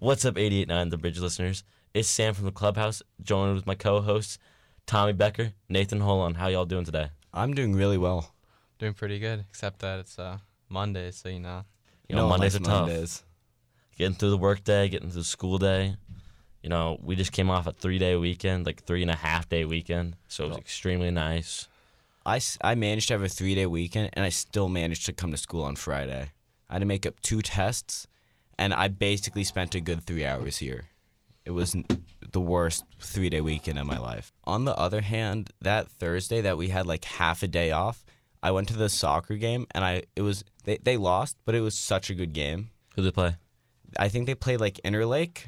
What's up, 88.9 The Bridge listeners? It's Sam from the Clubhouse, joined with my co-hosts, Tommy Becker, Nathan Holon. How y'all doing today? I'm doing really well. Doing pretty good, except that it's uh, Monday, so you know. You know, No Mondays are tough. Mondays. Getting through the workday, getting through the school day. You know, we just came off a three-day weekend, like three and a half day weekend, so it was Oh. extremely nice. I, I managed to have a three day weekend and I still managed to come to school on Friday. I had to make up two tests and I basically spent a good three hours here. It was the worst three day weekend of my life. On the other hand, that Thursday that we had like half a day off, I went to the soccer game and I it was they, they lost, but it was such a good game. Who did they play? I think they played like Interlake,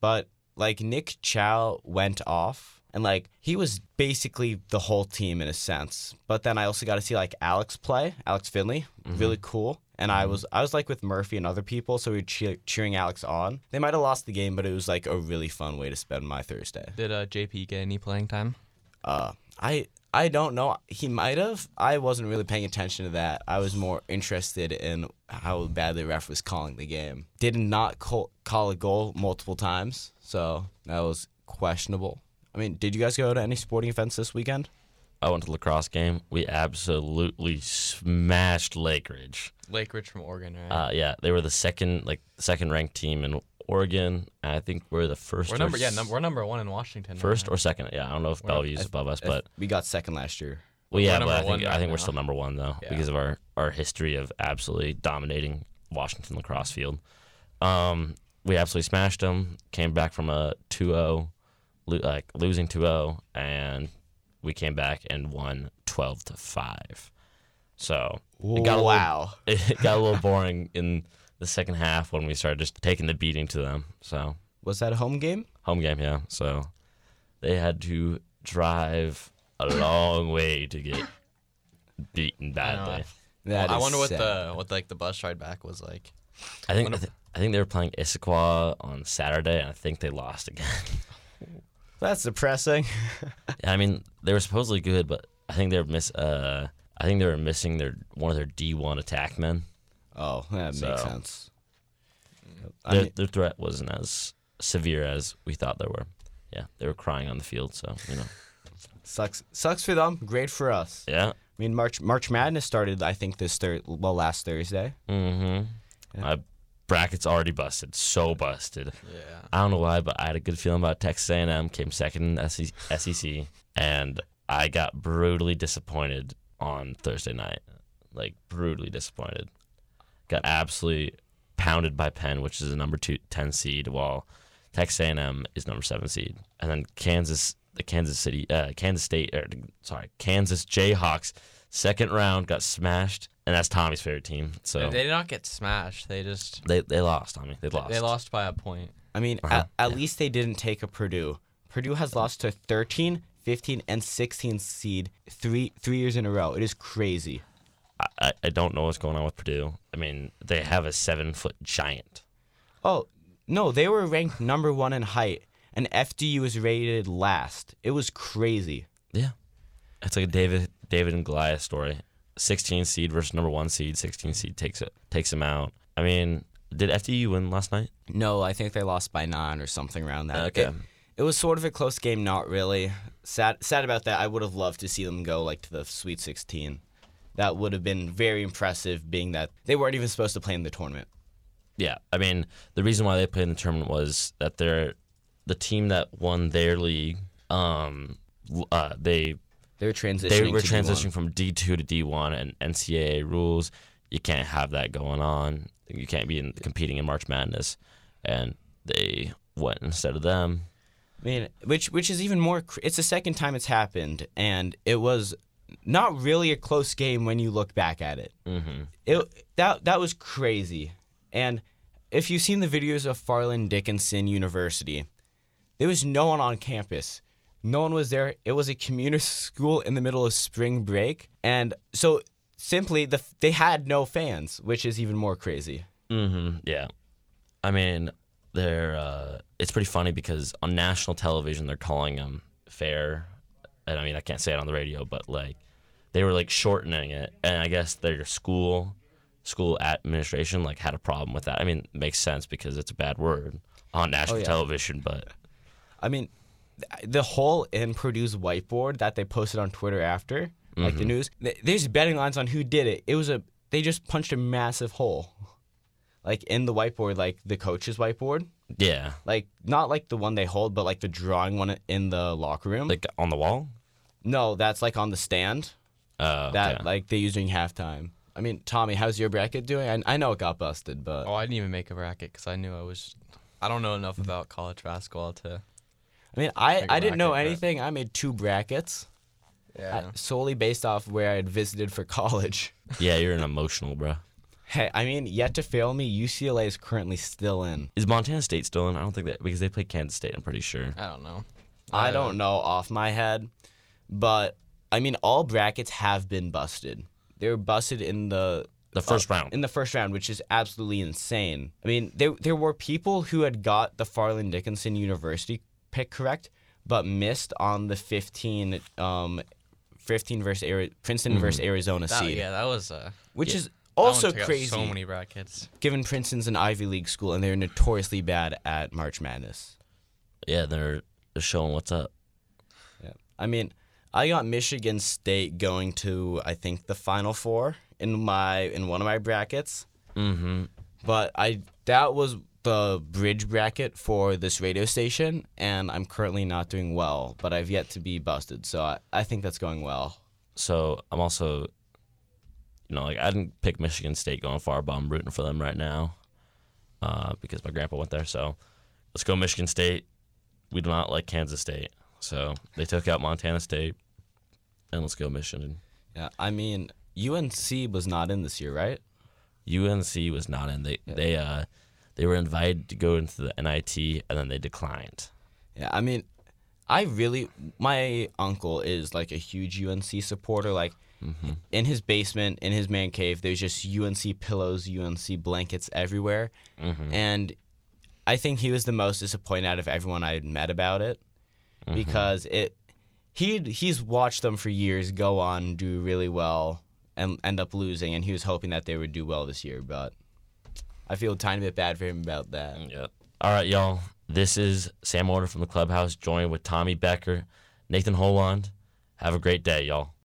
but like Nick Chow went off and like he was basically the whole team in a sense. But then I also got to see like Alex play, Alex Finley, mm-hmm. really cool. And I was I was like with Murphy and other people, so we were cheer- cheering Alex on. They might have lost the game, but it was like a really fun way to spend my Thursday. Did uh, JP get any playing time? Uh, I I don't know. He might have. I wasn't really paying attention to that. I was more interested in how bad the ref was calling the game. Did not call, call a goal multiple times, so that was questionable. I mean, did you guys go to any sporting events this weekend? I went to the lacrosse game. We absolutely smashed Lake Ridge. Lake Ridge from Oregon, right? Uh, yeah, they were the second, like second ranked team in Oregon. I think we're the 1st we're or number yeah, num- we're number one in Washington. first right? or second. Yeah, I don't know if We're not- Bellevue's above us, If- but we got second last year. well, we're yeah, but I think one I right think we're now. still number one though Yeah. because of our our history of absolutely dominating Washington lacrosse field. Um, we absolutely smashed them. Came back from a 2-0, lo- like losing 2-0, and we came back and won 12 to five. So it got a little wow. it got a little boring in the second half when we started just taking the beating to them. So Was that a home game? home game, yeah. So they had to drive a long way to get beaten badly. That I is wonder what sad. the what like the bus ride back was like. I think I, Wonder- th- I think they were playing Issaquah on Saturday, and I think they lost again. That's depressing. I mean, they were supposedly good, but I think they're miss. Uh, I think they were missing their one of their D one attack men. oh, that So- makes sense. I Their, mean, their threat wasn't as severe as we thought they were. Yeah, they were crying on the field, so you know. sucks. Sucks for them. Great for us. Yeah. I mean, March March Madness started. I think this thir- well last Thursday. Mm-hmm. Yeah. My bracket's already busted. So busted. Yeah. I don't know why, but I had a good feeling about Texas A&M. Came second in SEC, SEC, and I got brutally disappointed on Thursday night. Like brutally disappointed. Got absolutely pounded by Penn, which is the number two, 10 seed, while Texas A&M is number seven seed, and then Kansas, the Kansas City, uh, Kansas State, or sorry, Kansas Jayhawks, second round got smashed, and that's Tommy's favorite team. So They, they did not get smashed. They just they they lost. Tommy, they lost. they lost by a point. I mean, Uh-huh, at, at least they didn't take a Purdue. Purdue has lost to 13, 15, and 16 seed three three years in a row. It is crazy. I, I- I don't know what's going on with Purdue. I mean, they have a seven foot giant. Oh no, they were ranked number one in height, and FDU was rated last. It was crazy. Yeah, it's like a David David and Goliath story. Sixteen seed versus number one seed. Sixteen seed takes it takes him out. I mean, did FDU win last night? No, I think they lost by nine or something around that. Okay. It, it was sort of a close game, not really. Sad, sad about that. I would have loved to see them go like to the Sweet 16. That would have been very impressive, being that they weren't even supposed to play in the tournament. Yeah, I mean, the reason why they played in the tournament was that they're the team that won their league. Um, uh, they They were transitioning. they were to transitioning D1. from D two to D one, and NCAA rules. You can't have that going on. You can't be in, competing in March Madness, and they went instead of them. I mean, which which is even more. It's the second time it's happened, and it was not really a close game when you look back at it. Mm-hmm. It that that was crazy. And if you've seen the videos of Fairleigh Dickinson University, there was no one on campus. No one was there. It was a community school in the middle of spring break, and so simply the they had no fans, which is even more crazy. Mm-hmm. Yeah. I mean, they're. Uh, it's pretty funny because on national television they're calling them fair, and I mean I can't say it on the radio, but like they were like shortening it, and I guess their school school administration like had a problem with that. I mean, it makes sense because it's a bad word on national yeah. television, but I mean, the whole in Purdue's whiteboard that they posted on Twitter after, like the news, there's betting lines on who did it. It was a they just punched a massive hole, like in the whiteboard, like the coach's whiteboard, yeah, like not like the one they hold, but like the drawing one in the locker room. like on the wall. no, that's like on the stand Uh, that okay. like they use during halftime. I mean, Tommy, how's your bracket doing? I, I know it got busted, but Oh, I didn't even make a bracket because I knew I was. I don't know enough about college basketball to. I mean, I, Make a I didn't know bracket, but- anything. I made two brackets Yeah. uh, solely based off where I had visited for college. yeah, you're an emotional, bro. Hey, I mean, yet to fail me, UCLA is currently still in. Is Montana State still in? I don't think that because they played Kansas State. I'm pretty sure. I don't know. I Uh, don't know off my head, but I mean, all brackets have been busted. They were busted in the The first round. in the first round, which is absolutely insane. I mean, there there were people who had got the Fairleigh Dickinson University pick correct, but missed on the 15 um 15 versus Ari- Princeton versus Arizona That, seed, yeah, that was uh, which Yeah. is that one also out crazy. So many brackets. given Princeton's an Ivy League school and they're notoriously bad at March Madness. yeah, they're they're showing what's up. Yeah. I mean, I got Michigan State going to I think the Final Four in my in one of my brackets, Mm-hmm. but I that was the bridge bracket for this radio station, and I'm currently not doing well. But I've yet to be busted, so I, I think that's going well. So I'm also, you know, like I didn't pick Michigan State going far, but I'm rooting for them right now, uh, because my grandpa went there. So let's go Michigan State. We do not like Kansas State, so they took out Montana State, and let's go Michigan. Yeah, I mean UNC was not in this year, right? UNC was not in. They they uh they were invited to go into the NIT, and then they declined. Yeah, I mean, I really my uncle is like a huge UNC supporter. Like mm-hmm. in his basement, in his man cave, there's just UNC pillows, UNC blankets everywhere, mm-hmm. and I think he was the most disappointed out of everyone I had met about it mm-hmm. because it he he's watched them for years go on do really well and end up losing, and he was hoping that they would do well this year, but. I feel a tiny bit bad for him about that. Mm, yeah. All right, y'all. This is Sam Order from the Clubhouse, joined with Tommy Becker, Nathan Holland. Have a great day, y'all.